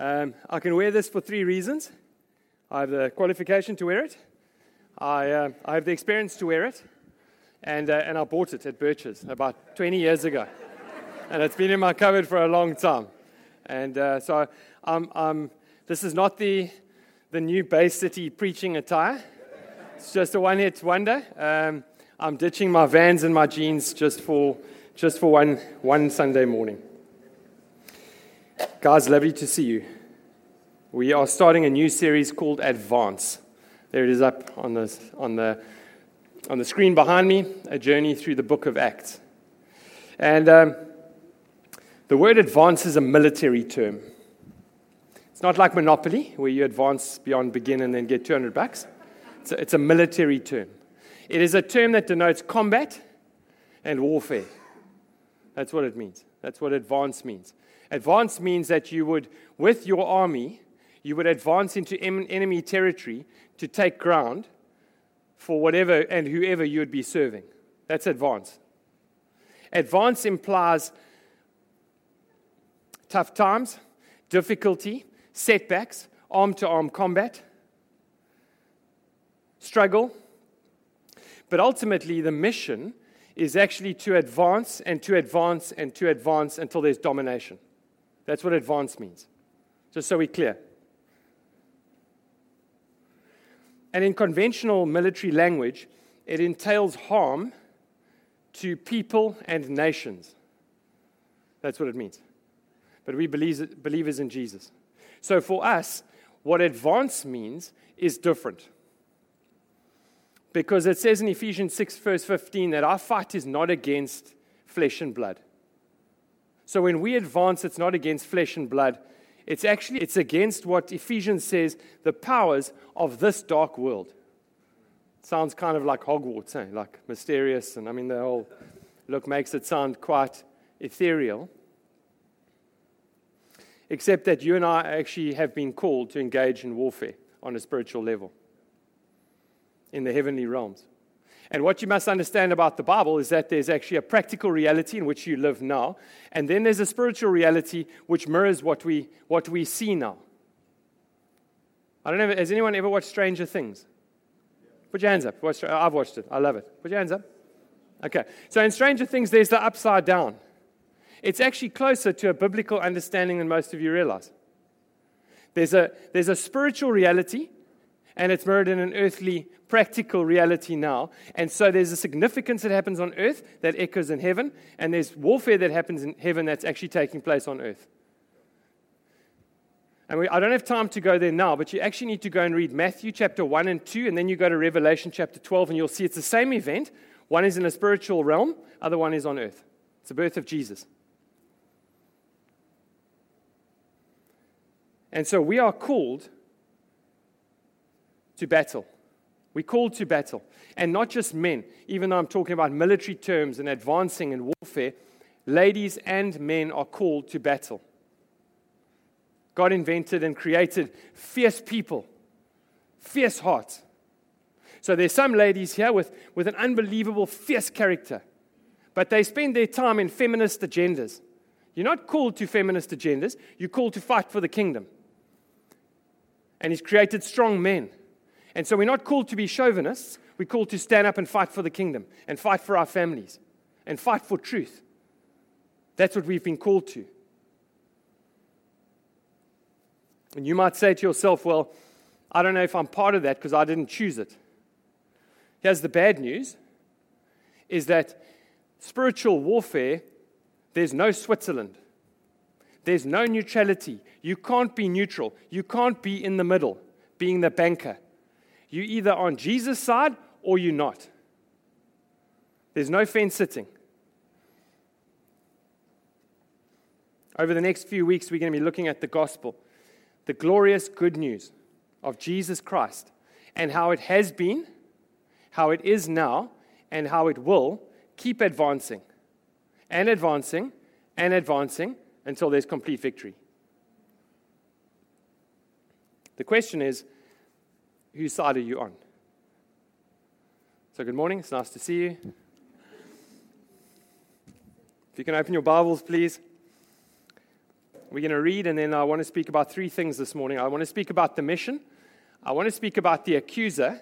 Um, I can wear this for three reasons. I have the qualification to wear it, I, uh, I have the experience to wear it, and, uh, and I bought it at Birch's about 20 years ago. and it's been in my cupboard for a long time. And uh, so I'm, I'm, this is not the, the new Bay City preaching attire, it's just a one hit wonder. Um, I'm ditching my vans and my jeans just for, just for one, one Sunday morning. Guys, lovely to see you. We are starting a new series called Advance. There it is up on the, on the, on the screen behind me a journey through the book of Acts. And um, the word advance is a military term. It's not like Monopoly, where you advance beyond begin and then get 200 bucks. It's a, it's a military term. It is a term that denotes combat and warfare. That's what it means. That's what advance means. Advance means that you would, with your army, you would advance into enemy territory to take ground for whatever and whoever you would be serving. That's advance. Advance implies tough times, difficulty, setbacks, arm to arm combat, struggle. But ultimately, the mission is actually to advance and to advance and to advance until there's domination. That's what advance means. Just so we're clear. And in conventional military language, it entails harm to people and nations. That's what it means. But we believe, believers in Jesus. So for us, what advance means is different. Because it says in Ephesians 6, verse 15, that our fight is not against flesh and blood. So when we advance, it's not against flesh and blood. It's actually it's against what Ephesians says, the powers of this dark world. sounds kind of like Hogwarts, eh? like mysterious, and I mean the whole look makes it sound quite ethereal. Except that you and I actually have been called to engage in warfare on a spiritual level in the heavenly realms. And what you must understand about the Bible is that there's actually a practical reality in which you live now, and then there's a spiritual reality which mirrors what we, what we see now. I don't know, has anyone ever watched Stranger Things? Put your hands up. I've watched it. I love it. Put your hands up. Okay. So in Stranger Things, there's the upside down. It's actually closer to a biblical understanding than most of you realize. There's a, there's a spiritual reality and it's mirrored in an earthly, practical reality now. And so there's a significance that happens on earth that echoes in heaven, and there's warfare that happens in heaven that's actually taking place on earth. And we, I don't have time to go there now, but you actually need to go and read Matthew chapter 1 and 2, and then you go to Revelation chapter 12, and you'll see it's the same event. One is in a spiritual realm, other one is on earth. It's the birth of Jesus. And so we are called to battle. We're called to battle. And not just men, even though I'm talking about military terms and advancing in warfare, ladies and men are called to battle. God invented and created fierce people, fierce hearts. So there's some ladies here with, with an unbelievable fierce character, but they spend their time in feminist agendas. You're not called to feminist agendas, you're called to fight for the kingdom. And He's created strong men and so we're not called to be chauvinists. We're called to stand up and fight for the kingdom and fight for our families and fight for truth. That's what we've been called to. And you might say to yourself, well, I don't know if I'm part of that because I didn't choose it. Here's the bad news is that spiritual warfare, there's no Switzerland. There's no neutrality. You can't be neutral. You can't be in the middle, being the banker. You're either on Jesus' side or you're not. There's no fence sitting. Over the next few weeks, we're going to be looking at the gospel, the glorious good news of Jesus Christ, and how it has been, how it is now, and how it will keep advancing and advancing and advancing until there's complete victory. The question is whose side are you on? So, good morning. It's nice to see you. If you can open your Bibles, please. We're going to read, and then I want to speak about three things this morning. I want to speak about the mission, I want to speak about the accuser,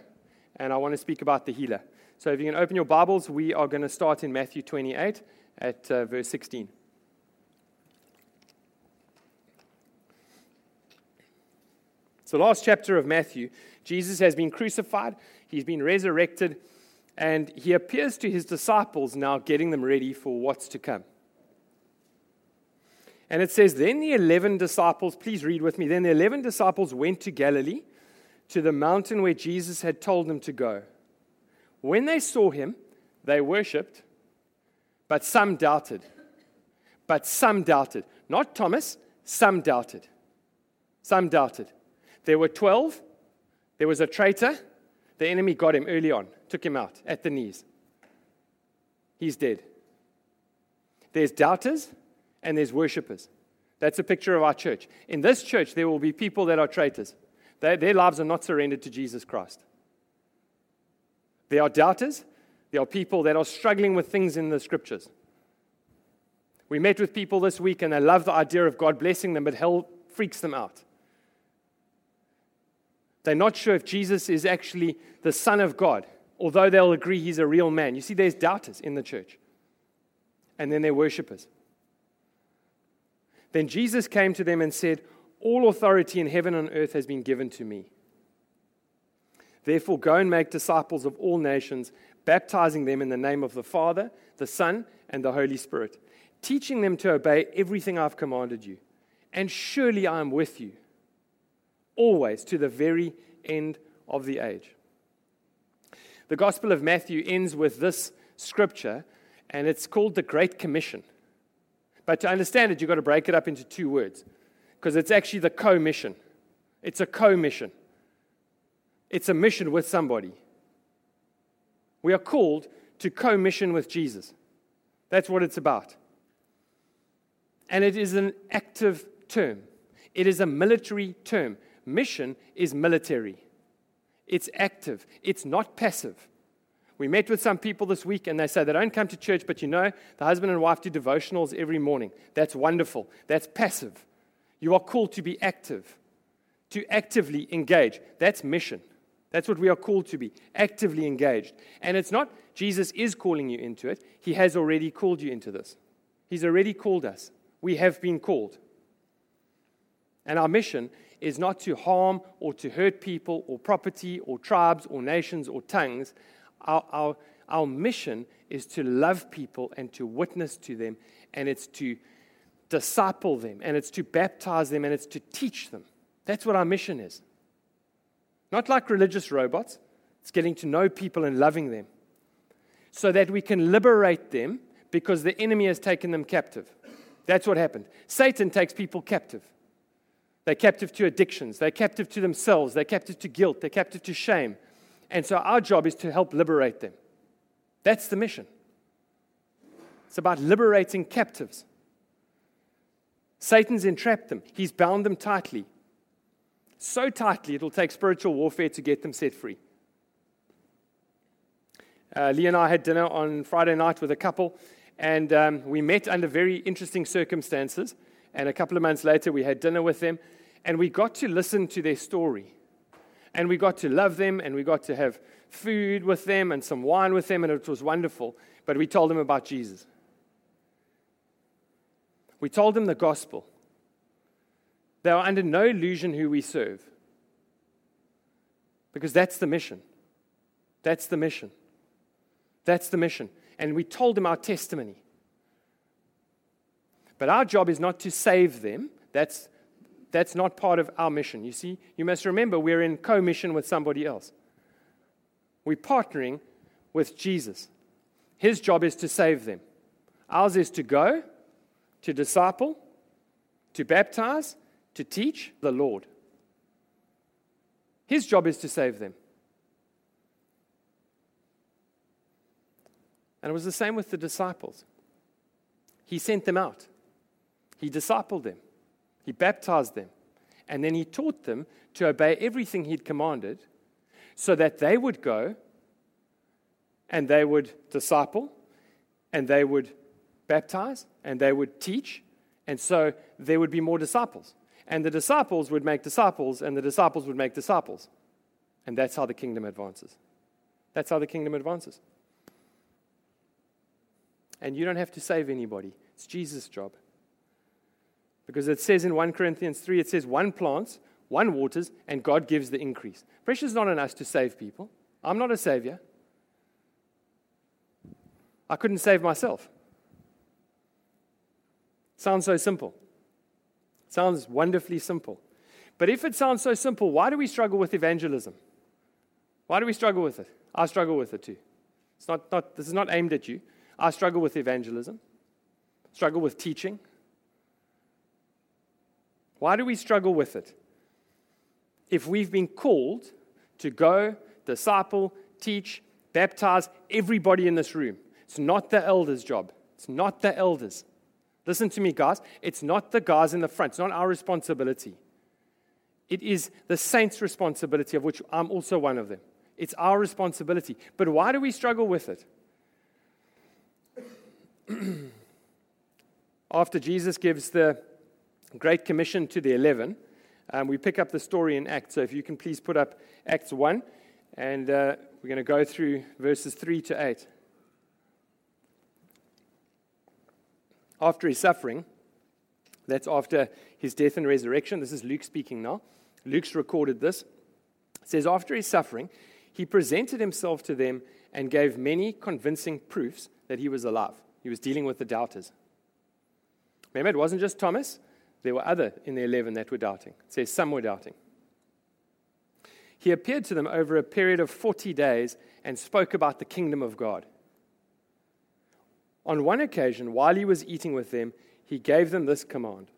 and I want to speak about the healer. So if you can open your Bibles, we are going to start in Matthew 28 at uh, verse 16. It's the last chapter of Matthew. Jesus has been crucified, he's been resurrected, and he appears to his disciples now, getting them ready for what's to come. And it says, Then the 11 disciples, please read with me, then the 11 disciples went to Galilee, to the mountain where Jesus had told them to go. When they saw him, they worshipped, but some doubted. But some doubted. Not Thomas, some doubted. Some doubted. There were 12. There was a traitor. The enemy got him early on, took him out at the knees. He's dead. There's doubters and there's worshippers. That's a picture of our church. In this church, there will be people that are traitors. They, their lives are not surrendered to Jesus Christ. There are doubters. There are people that are struggling with things in the scriptures. We met with people this week and they love the idea of God blessing them, but hell freaks them out. They're not sure if Jesus is actually the Son of God, although they'll agree he's a real man. You see, there's doubters in the church. And then there are worshippers. Then Jesus came to them and said, All authority in heaven and earth has been given to me. Therefore, go and make disciples of all nations, baptizing them in the name of the Father, the Son, and the Holy Spirit, teaching them to obey everything I've commanded you. And surely I am with you, always to the very end of the age. The Gospel of Matthew ends with this scripture, and it's called the Great Commission. But to understand it, you've got to break it up into two words because it's actually the co mission. It's a co mission, it's a mission with somebody. We are called to co mission with Jesus. That's what it's about. And it is an active term, it is a military term. Mission is military, it's active, it's not passive. We met with some people this week and they say they don't come to church, but you know, the husband and wife do devotionals every morning. That's wonderful. That's passive. You are called to be active, to actively engage. That's mission. That's what we are called to be, actively engaged. And it's not Jesus is calling you into it, He has already called you into this. He's already called us. We have been called. And our mission is not to harm or to hurt people or property or tribes or nations or tongues, our, our, our mission is to love people and to witness to them, and it's to disciple them, and it's to baptize them, and it's to teach them. That's what our mission is. Not like religious robots, it's getting to know people and loving them so that we can liberate them because the enemy has taken them captive. That's what happened. Satan takes people captive. They're captive to addictions, they're captive to themselves, they're captive to guilt, they're captive to shame. And so our job is to help liberate them. That's the mission. It's about liberating captives. Satan's entrapped them, he's bound them tightly. So tightly, it'll take spiritual warfare to get them set free. Uh, Lee and I had dinner on Friday night with a couple, and um, we met under very interesting circumstances. And a couple of months later, we had dinner with them, and we got to listen to their story and we got to love them and we got to have food with them and some wine with them, and it was wonderful. But we told them about Jesus. We told them the gospel. They are under no illusion who we serve. Because that's the mission. That's the mission. That's the mission. And we told them our testimony. But our job is not to save them. That's that's not part of our mission. You see, you must remember we're in co mission with somebody else. We're partnering with Jesus. His job is to save them. Ours is to go, to disciple, to baptize, to teach the Lord. His job is to save them. And it was the same with the disciples. He sent them out, He discipled them. He baptized them. And then he taught them to obey everything he'd commanded so that they would go and they would disciple and they would baptize and they would teach And so there would be more disciples. And the disciples would make disciples, and the disciples would make disciples. And that's how the kingdom advances. That's how the kingdom advances. And you don't have to save anybody, it's Jesus' job. Because it says in 1 Corinthians 3, it says, one plants, one waters, and God gives the increase. Pressure is not on us to save people. I'm not a savior. I couldn't save myself. Sounds so simple. Sounds wonderfully simple. But if it sounds so simple, why do we struggle with evangelism? Why do we struggle with it? I struggle with it too. It's not, not, this is not aimed at you. I struggle with evangelism, struggle with teaching. Why do we struggle with it? If we've been called to go, disciple, teach, baptize everybody in this room, it's not the elders' job. It's not the elders. Listen to me, guys. It's not the guys in the front. It's not our responsibility. It is the saints' responsibility, of which I'm also one of them. It's our responsibility. But why do we struggle with it? After Jesus gives the Great Commission to the 11, um, we pick up the story in Acts. So if you can please put up Acts 1, and uh, we're going to go through verses 3 to 8. After his suffering, that's after his death and resurrection. This is Luke speaking now. Luke's recorded this. It says, After his suffering, he presented himself to them and gave many convincing proofs that he was alive. He was dealing with the doubters. Remember, it wasn't just Thomas, there were other in the 11 that were doubting. It says some were doubting. He appeared to them over a period of 40 days and spoke about the kingdom of God. On one occasion, while he was eating with them, he gave them this command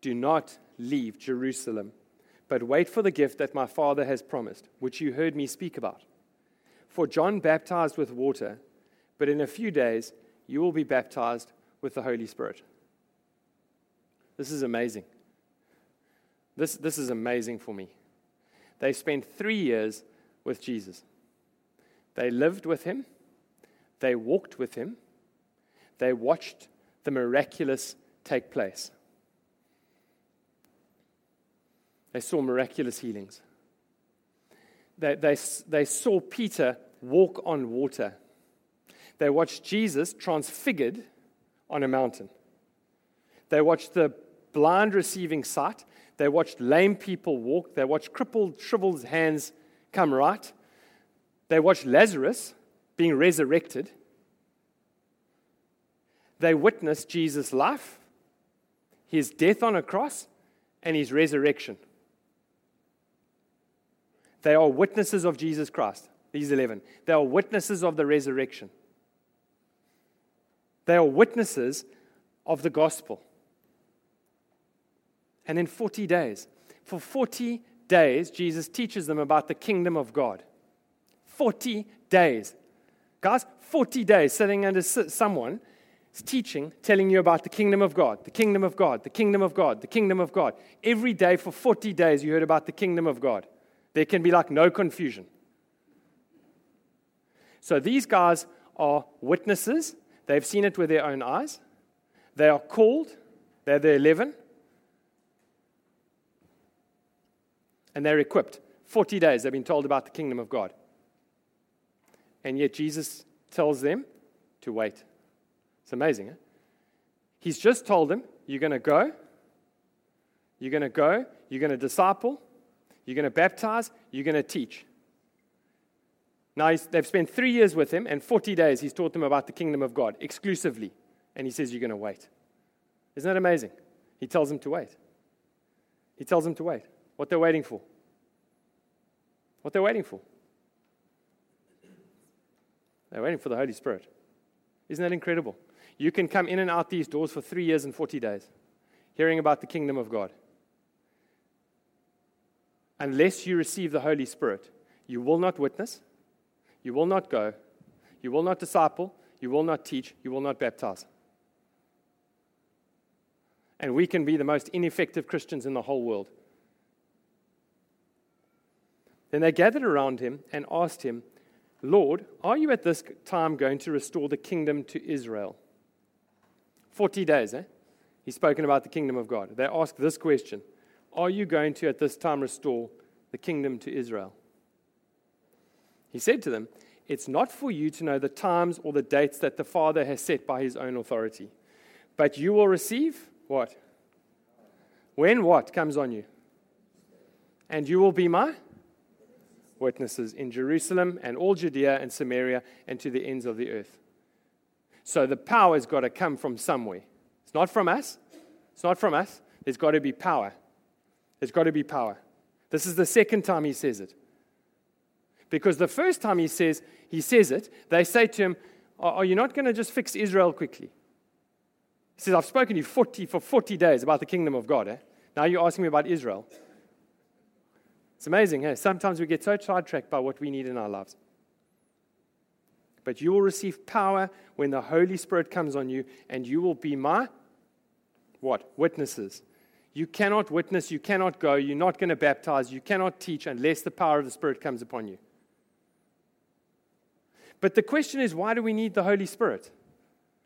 Do not leave Jerusalem, but wait for the gift that my Father has promised, which you heard me speak about. For John baptized with water, but in a few days you will be baptized with the Holy Spirit. This is amazing. This, this is amazing for me. They spent three years with Jesus. They lived with him, they walked with him, they watched the miraculous take place. They saw miraculous healings. They, they, they saw Peter walk on water. They watched Jesus transfigured on a mountain. They watched the blind receiving sight. They watched lame people walk. They watched crippled, shriveled hands come right. They watched Lazarus being resurrected. They witnessed Jesus' life, his death on a cross, and his resurrection. They are witnesses of Jesus Christ, these 11. They are witnesses of the resurrection. They are witnesses of the gospel. And then 40 days. For 40 days, Jesus teaches them about the kingdom of God. 40 days. Guys, 40 days sitting under someone teaching, telling you about the kingdom of God, the kingdom of God, the kingdom of God, the kingdom of God. Every day for 40 days, you heard about the kingdom of God. There can be like no confusion. So these guys are witnesses. They've seen it with their own eyes. They are called. They're the 11. And they're equipped. 40 days they've been told about the kingdom of God. And yet Jesus tells them to wait. It's amazing. He's just told them, You're going to go, you're going to go, you're going to disciple, you're going to baptize, you're going to teach. Now, they've spent three years with him, and 40 days he's taught them about the kingdom of God exclusively. And he says, You're going to wait. Isn't that amazing? He tells them to wait. He tells them to wait. What they're waiting for. What they're waiting for. They're waiting for the Holy Spirit. Isn't that incredible? You can come in and out these doors for three years and 40 days, hearing about the kingdom of God. Unless you receive the Holy Spirit, you will not witness, you will not go, you will not disciple, you will not teach, you will not baptize. And we can be the most ineffective Christians in the whole world then they gathered around him and asked him, Lord, are you at this time going to restore the kingdom to Israel? 40 days, eh? He's spoken about the kingdom of God. They ask this question Are you going to at this time restore the kingdom to Israel? He said to them, It's not for you to know the times or the dates that the Father has set by his own authority, but you will receive what? When what comes on you? And you will be my witnesses in Jerusalem and all Judea and Samaria and to the ends of the earth. So the power's got to come from somewhere. It's not from us. It's not from us. There's got to be power. There's got to be power. This is the second time he says it. Because the first time he says he says it, they say to him, Are you not going to just fix Israel quickly? He says, I've spoken to you 40, for 40 days about the kingdom of God. Eh? Now you're asking me about Israel. It's amazing. Eh? Sometimes we get so sidetracked by what we need in our lives. But you will receive power when the Holy Spirit comes on you, and you will be my what? Witnesses. You cannot witness, you cannot go, you're not going to baptize, you cannot teach unless the power of the Spirit comes upon you. But the question is, why do we need the Holy Spirit?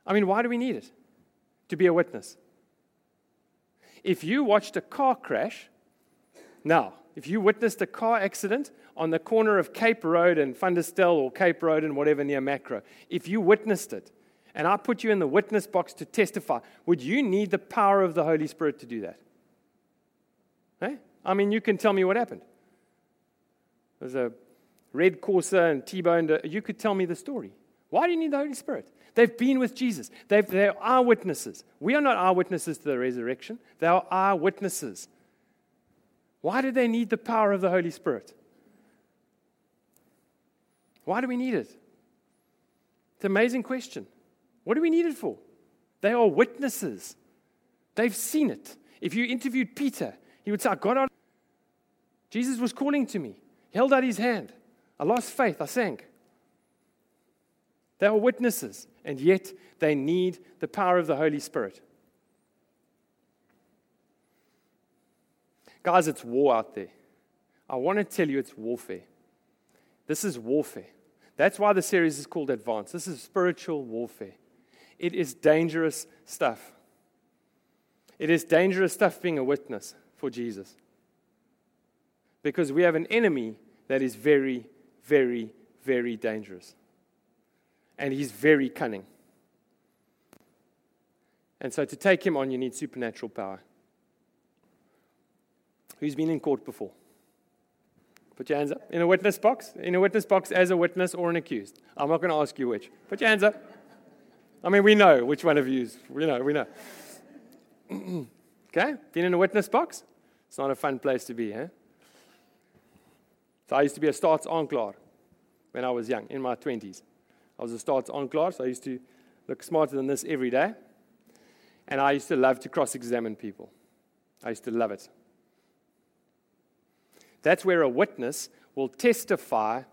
I mean, why do we need it? To be a witness. If you watched a car crash, now, if you witnessed a car accident on the corner of Cape Road and Fundestel or Cape Road and whatever near Makro, if you witnessed it, and I put you in the witness box to testify, would you need the power of the Holy Spirit to do that? I mean, you can tell me what happened. There's a red Corsa and T-boned. You could tell me the story. Why do you need the Holy Spirit? They've been with Jesus. They are witnesses. We are not eyewitnesses to the resurrection. They are eyewitnesses. Why do they need the power of the Holy Spirit? Why do we need it? It's an amazing question. What do we need it for? They are witnesses. They've seen it. If you interviewed Peter, he would say, I got out. Jesus was calling to me. He held out his hand. I lost faith. I sank. They are witnesses, and yet they need the power of the Holy Spirit. Guys, it's war out there. I want to tell you it's warfare. This is warfare. That's why the series is called Advance. This is spiritual warfare. It is dangerous stuff. It is dangerous stuff being a witness for Jesus. Because we have an enemy that is very, very, very dangerous. And he's very cunning. And so to take him on, you need supernatural power. Who's been in court before? Put your hands up. In a witness box? In a witness box as a witness or an accused? I'm not going to ask you which. Put your hands up. I mean, we know which one of you is. We know, we know. okay? Been in a witness box? It's not a fun place to be, eh? So I used to be a starts staatsaanklaer when I was young, in my 20s. I was a starts staatsaanklaer, so I used to look smarter than this every day. And I used to love to cross examine people. I used to love it. That's where a witness will testify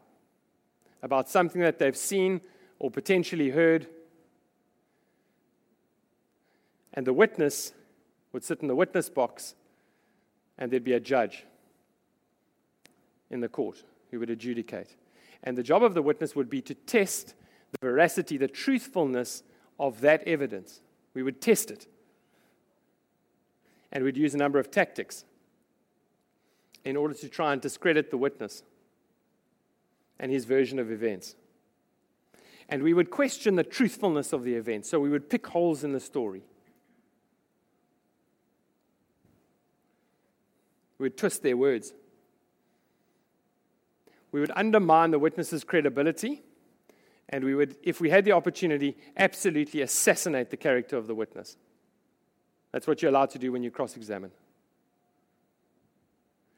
about something that they've seen or potentially heard. And the witness would sit in the witness box, and there'd be a judge in the court who would adjudicate. And the job of the witness would be to test the veracity, the truthfulness of that evidence. We would test it. And we'd use a number of tactics in order to try and discredit the witness and his version of events. And we would question the truthfulness of the event, so we would pick holes in the story. We would twist their words. We would undermine the witness's credibility, and we would, if we had the opportunity, absolutely assassinate the character of the witness. That's what you're allowed to do when you cross examine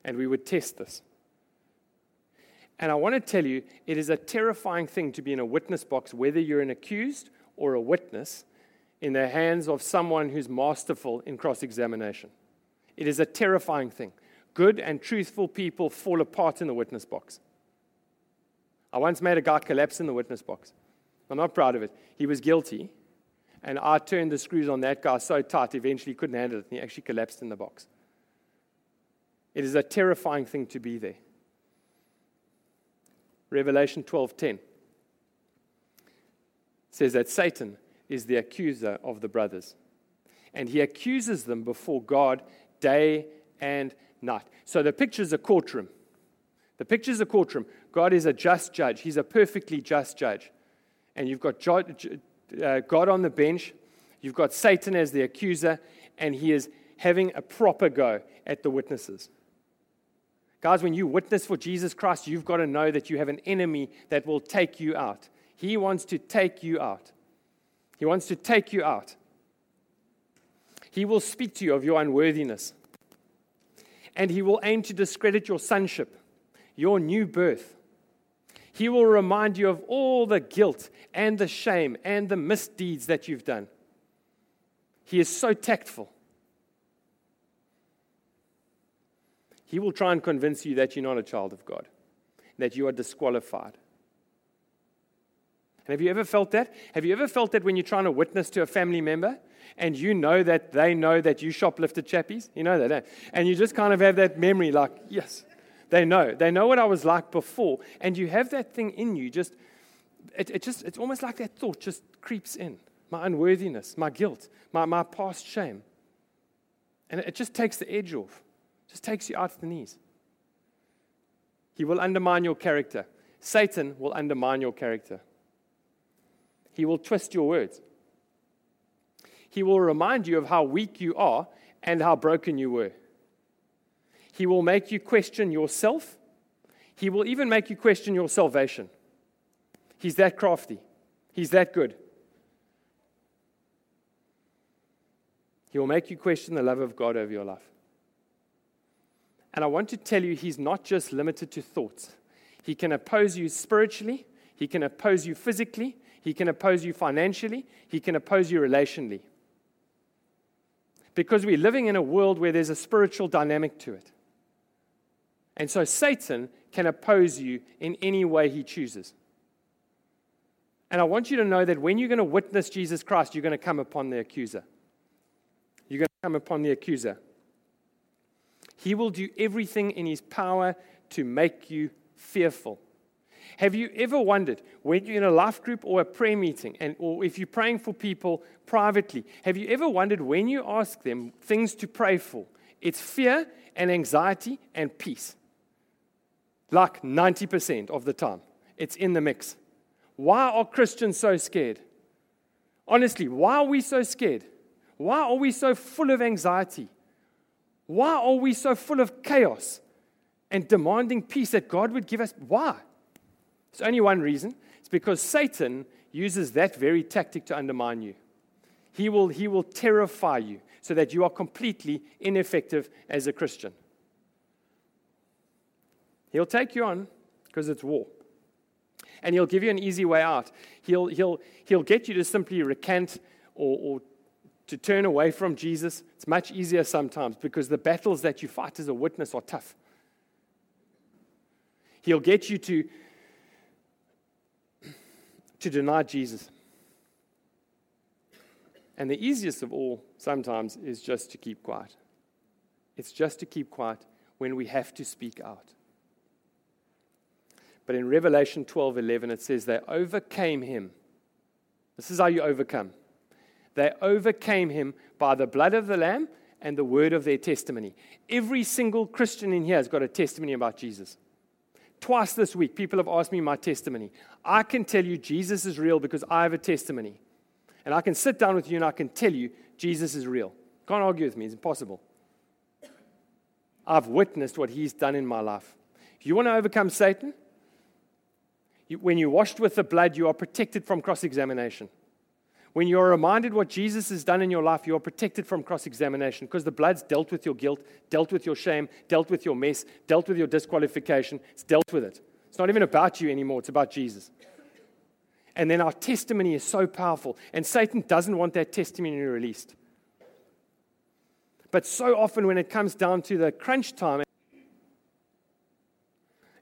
and we would test this. And I want to tell you, it is a terrifying thing to be in a witness box, whether you're an accused or a witness, in the hands of someone who's masterful in cross examination. It is a terrifying thing. Good and truthful people fall apart in the witness box. I once made a guy collapse in the witness box. I'm not proud of it. He was guilty, and I turned the screws on that guy so tight, eventually he couldn't handle it, and he actually collapsed in the box. It is a terrifying thing to be there. Revelation 12:10 says that Satan is the accuser of the brothers. and he accuses them before God day and night. So the picture is a courtroom. The picture is a courtroom. God is a just judge, He's a perfectly just judge. And you've got uh, God on the bench, you've got Satan as the accuser, and he is having a proper go at the witnesses. Guys, when you witness for Jesus Christ, you've got to know that you have an enemy that will take you out. He wants to take you out. He wants to take you out. He will speak to you of your unworthiness. And he will aim to discredit your sonship, your new birth. He will remind you of all the guilt and the shame and the misdeeds that you've done. He is so tactful. He will try and convince you that you're not a child of God, that you are disqualified. And have you ever felt that? Have you ever felt that when you're trying to witness to a family member and you know that they know that you shoplifted chappies? You know that, eh? And you just kind of have that memory like, yes, they know. They know what I was like before. And you have that thing in you, just, it, it just, it's almost like that thought just creeps in. My unworthiness, my guilt, my, my past shame. And it just takes the edge off, just takes you out to the knees. He will undermine your character. Satan will undermine your character. He will twist your words. He will remind you of how weak you are and how broken you were. He will make you question yourself. He will even make you question your salvation. He's that crafty. He's that good. He will make you question the love of God over your life. And I want to tell you, He's not just limited to thoughts. He can oppose you spiritually, He can oppose you physically, he can oppose you financially, he can oppose you relationally. Because we're living in a world where there's a spiritual dynamic to it. And so Satan can oppose you in any way he chooses. And I want you to know that when you're going to witness Jesus Christ, you're going to come upon the accuser. You're going to come upon the accuser. He will do everything in his power to make you fearful. Have you ever wondered when you're in a life group or a prayer meeting, and, or if you're praying for people privately, have you ever wondered when you ask them things to pray for? It's fear and anxiety and peace. Like 90% of the time, it's in the mix. Why are Christians so scared? Honestly, why are we so scared? Why are we so full of anxiety? Why are we so full of chaos and demanding peace that God would give us? Why? It's only one reason. It's because Satan uses that very tactic to undermine you. He will, he will terrify you so that you are completely ineffective as a Christian. He'll take you on because it's war. And he'll give you an easy way out. He'll, he'll, he'll get you to simply recant or, or to turn away from Jesus. It's much easier sometimes because the battles that you fight as a witness are tough. He'll get you to, to deny Jesus. And the easiest of all, sometimes, is just to keep quiet. It's just to keep quiet when we have to speak out. But in Revelation 12 11, it says, They overcame him. This is how you overcome. They overcame him by the blood of the Lamb and the word of their testimony. Every single Christian in here has got a testimony about Jesus. Twice this week, people have asked me my testimony. I can tell you Jesus is real because I have a testimony. And I can sit down with you and I can tell you Jesus is real. Can't argue with me, it's impossible. I've witnessed what he's done in my life. If you want to overcome Satan, you, when you're washed with the blood, you are protected from cross examination. When you're reminded what Jesus has done in your life, you're protected from cross examination because the blood's dealt with your guilt, dealt with your shame, dealt with your mess, dealt with your disqualification. It's dealt with it. It's not even about you anymore, it's about Jesus. And then our testimony is so powerful, and Satan doesn't want that testimony released. But so often, when it comes down to the crunch time,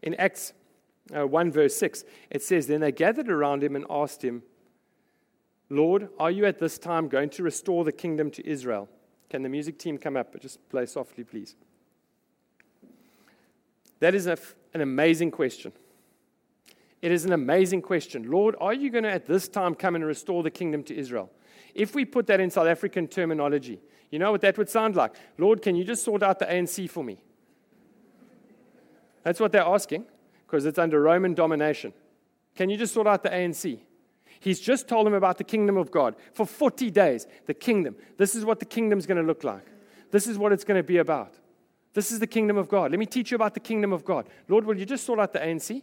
in Acts uh, 1, verse 6, it says, Then they gathered around him and asked him, Lord, are you at this time going to restore the kingdom to Israel? Can the music team come up? But just play softly, please. That is an amazing question. It is an amazing question. Lord, are you going to at this time come and restore the kingdom to Israel? If we put that in South African terminology, you know what that would sound like? Lord, can you just sort out the ANC for me? That's what they're asking because it's under Roman domination. Can you just sort out the ANC? He's just told him about the kingdom of God for 40 days. The kingdom. This is what the kingdom's going to look like. This is what it's going to be about. This is the kingdom of God. Let me teach you about the kingdom of God. Lord, will you just sort out the ANC?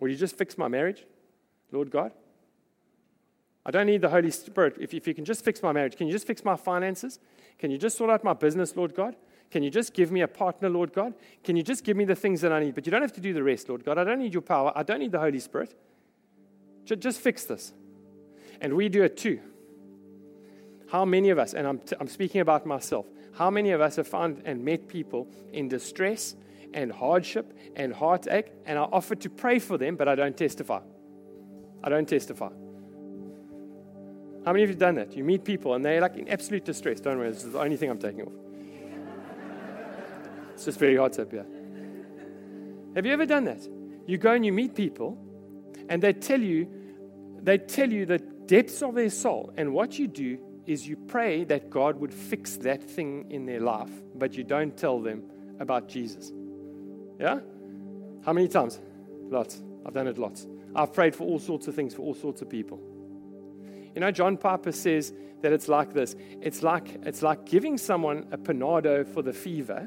Will you just fix my marriage, Lord God? I don't need the Holy Spirit. If, if you can just fix my marriage, can you just fix my finances? Can you just sort out my business, Lord God? Can you just give me a partner, Lord God? Can you just give me the things that I need? But you don't have to do the rest, Lord God. I don't need your power. I don't need the Holy Spirit. Just fix this. And we do it too. How many of us, and I'm, t- I'm speaking about myself, how many of us have found and met people in distress and hardship and heartache, and I offer to pray for them, but I don't testify? I don't testify. How many of you have done that? You meet people and they're like in absolute distress. Don't worry, this is the only thing I'm taking off. It's just very hot up here. Have you ever done that? You go and you meet people, and they tell you, they tell you the depths of their soul, and what you do is you pray that God would fix that thing in their life, but you don't tell them about Jesus. Yeah? How many times? Lots. I've done it lots. I've prayed for all sorts of things for all sorts of people. You know, John Piper says that it's like this. It's like it's like giving someone a panado for the fever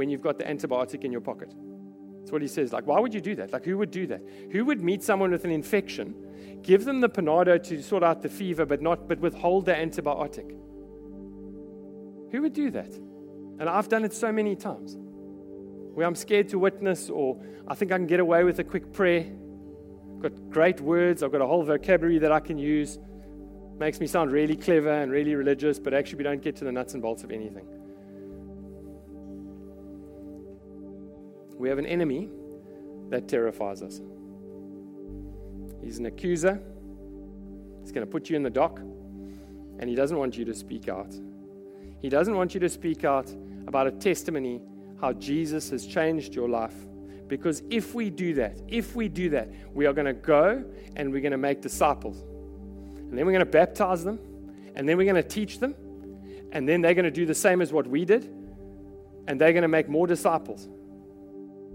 when you've got the antibiotic in your pocket. That's what he says. Like, why would you do that? Like, who would do that? Who would meet someone with an infection, give them the panado to sort out the fever, but not but withhold the antibiotic? Who would do that? And I've done it so many times. Where I'm scared to witness, or I think I can get away with a quick prayer. I've got great words, I've got a whole vocabulary that I can use. Makes me sound really clever and really religious, but actually we don't get to the nuts and bolts of anything. We have an enemy that terrifies us. He's an accuser. He's going to put you in the dock, and he doesn't want you to speak out. He doesn't want you to speak out about a testimony how Jesus has changed your life. Because if we do that, if we do that, we are going to go and we're going to make disciples. And then we're going to baptize them, and then we're going to teach them, and then they're going to do the same as what we did, and they're going to make more disciples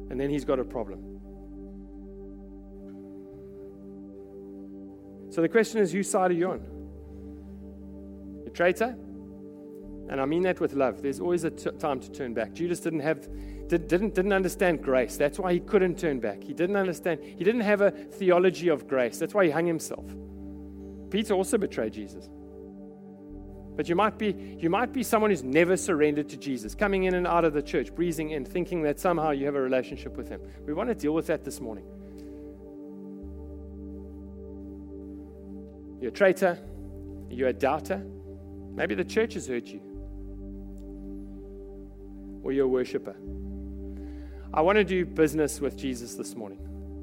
and then he's got a problem. So the question is whose side are you on? The traitor? And I mean that with love. There's always a t- time to turn back. Judas didn't have did, didn't didn't understand grace. That's why he couldn't turn back. He didn't understand. He didn't have a theology of grace. That's why he hung himself. Peter also betrayed Jesus. But you might be you might be someone who's never surrendered to Jesus, coming in and out of the church, breezing in, thinking that somehow you have a relationship with him. We want to deal with that this morning. You're a traitor, you're a doubter. Maybe the church has hurt you. Or you're a worshiper. I want to do business with Jesus this morning.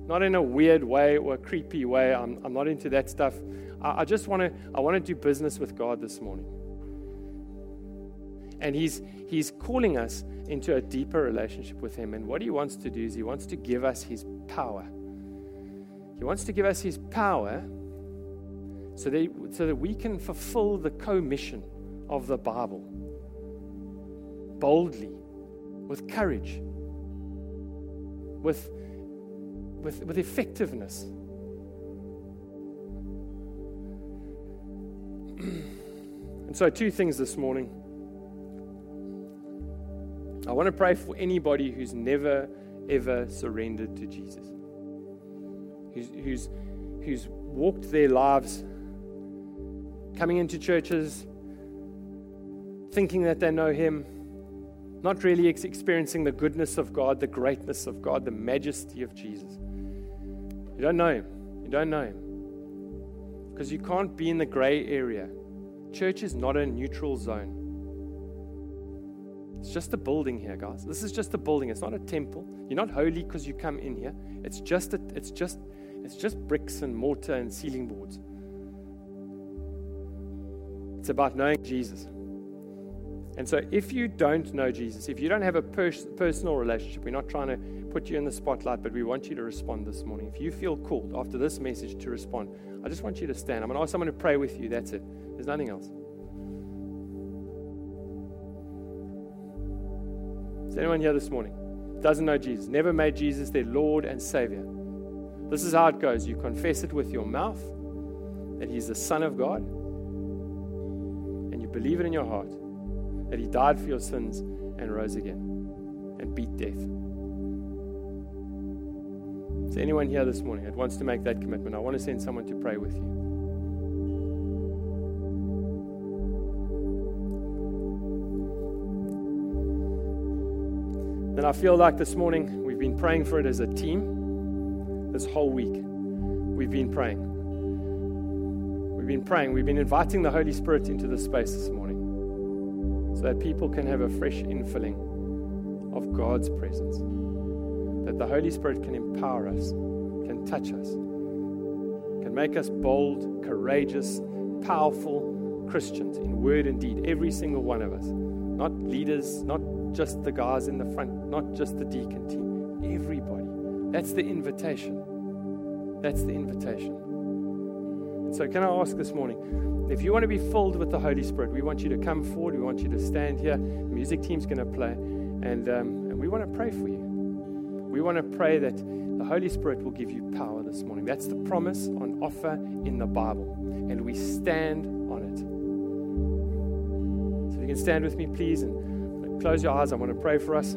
Not in a weird way or a creepy way. I'm, I'm not into that stuff. I, I just want to I want to do business with God this morning. And he's, he's calling us into a deeper relationship with Him. And what He wants to do is He wants to give us His power. He wants to give us His power so that, so that we can fulfill the commission of the Bible boldly, with courage, with, with, with effectiveness. and so, two things this morning. I want to pray for anybody who's never, ever surrendered to Jesus, who's, who's, who's walked their lives coming into churches, thinking that they know Him, not really experiencing the goodness of God, the greatness of God, the majesty of Jesus. You don't know Him. You don't know Him. Because you can't be in the gray area. Church is not a neutral zone. It's just a building here, guys. This is just a building. It's not a temple. You're not holy because you come in here. It's just a, it's just it's just bricks and mortar and ceiling boards. It's about knowing Jesus. And so, if you don't know Jesus, if you don't have a pers- personal relationship, we're not trying to put you in the spotlight, but we want you to respond this morning. If you feel called after this message to respond, I just want you to stand. I'm going to ask someone to pray with you. That's it. There's nothing else. Is anyone here this morning? Doesn't know Jesus, never made Jesus their Lord and Savior. This is how it goes. You confess it with your mouth that He's the Son of God, and you believe it in your heart that He died for your sins and rose again and beat death. Is anyone here this morning that wants to make that commitment? I want to send someone to pray with you. And I feel like this morning we've been praying for it as a team this whole week. We've been praying. We've been praying. We've been inviting the Holy Spirit into the space this morning so that people can have a fresh infilling of God's presence. That the Holy Spirit can empower us, can touch us, can make us bold, courageous, powerful Christians in word and deed, every single one of us. Not leaders, not just the guys in the front, not just the deacon team, everybody. That's the invitation. That's the invitation. So, can I ask this morning, if you want to be filled with the Holy Spirit, we want you to come forward. We want you to stand here. The music team's going to play, and, um, and we want to pray for you. We want to pray that the Holy Spirit will give you power this morning. That's the promise on offer in the Bible, and we stand on it. So, if you can stand with me, please, and Close your eyes. I want to pray for us.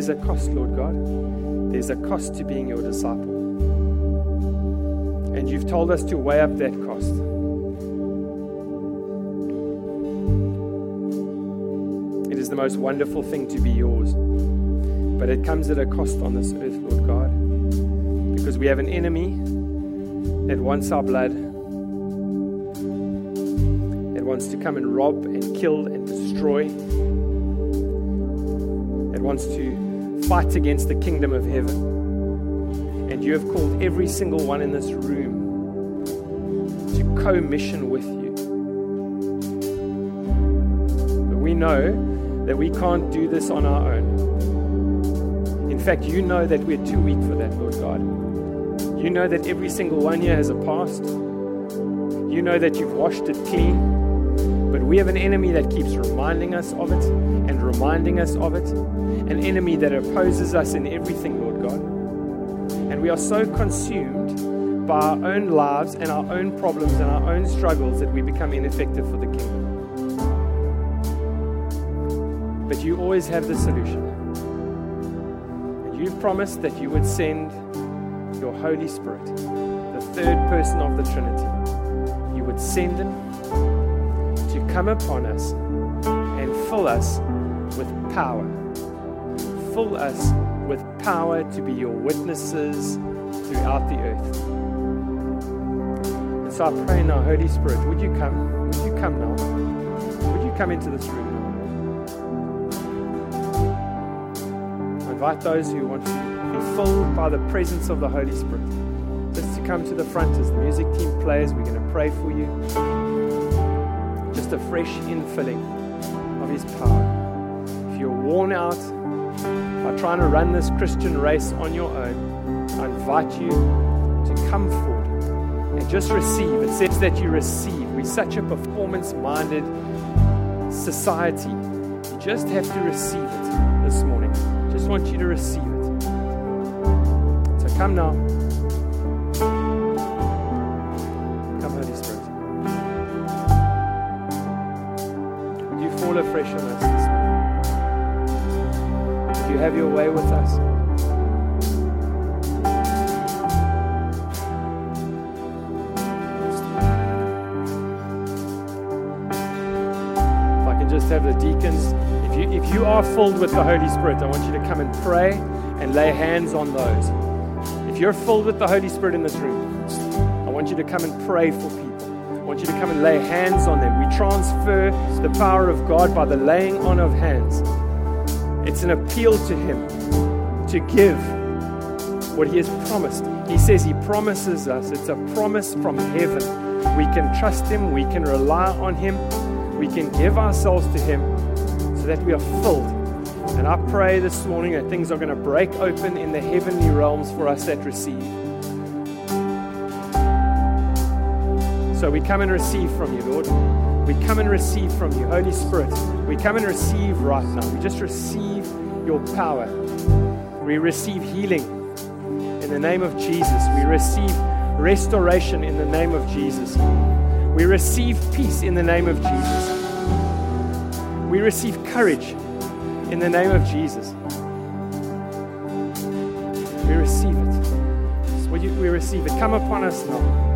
There's a cost, Lord God. There's a cost to being your disciple. And you've told us to weigh up that cost. It is the most wonderful thing to be yours. But it comes at a cost on this earth, Lord God. Because we have an enemy that wants our blood, that wants to come and rob and kill and destroy that wants to fight against the kingdom of heaven. And you have called every single one in this room to co mission with you. But we know that we can't do this on our own. In fact, you know that we're too weak for that, Lord God. You know that every single one here has a past. You know that you've washed it clean. We have an enemy that keeps reminding us of it and reminding us of it, an enemy that opposes us in everything, Lord God. And we are so consumed by our own lives and our own problems and our own struggles that we become ineffective for the kingdom. But you always have the solution. And you've promised that you would send your Holy Spirit, the third person of the Trinity. You would send him come upon us and fill us with power. Fill us with power to be your witnesses throughout the earth. And so I pray now, Holy Spirit, would you come? Would you come now? Would you come into this room now? Invite those who want to be filled by the presence of the Holy Spirit just to come to the front as the music team plays. We're going to pray for you just a fresh infilling of His power. If you're worn out by trying to run this Christian race on your own, I invite you to come forward and just receive. It says that you receive. We're such a performance minded society. You just have to receive it this morning. Just want you to receive it. So come now. Fall afresh on us morning. You have your way with us? If I can just have the deacons If you, if you are filled with the Holy Spirit, I want you to come and pray and lay hands on those. If you're filled with the Holy Spirit in this room, I want you to come and pray for people. I want you to come and lay hands on them. We transfer the power of God by the laying on of hands. It's an appeal to Him to give what He has promised. He says He promises us, it's a promise from heaven. We can trust Him, we can rely on Him, we can give ourselves to Him so that we are filled. And I pray this morning that things are going to break open in the heavenly realms for us that receive. So we come and receive from you, Lord. We come and receive from you, Holy Spirit. We come and receive right now. We just receive your power. We receive healing in the name of Jesus. We receive restoration in the name of Jesus. We receive peace in the name of Jesus. We receive courage in the name of Jesus. We receive it. We receive it. Come upon us now.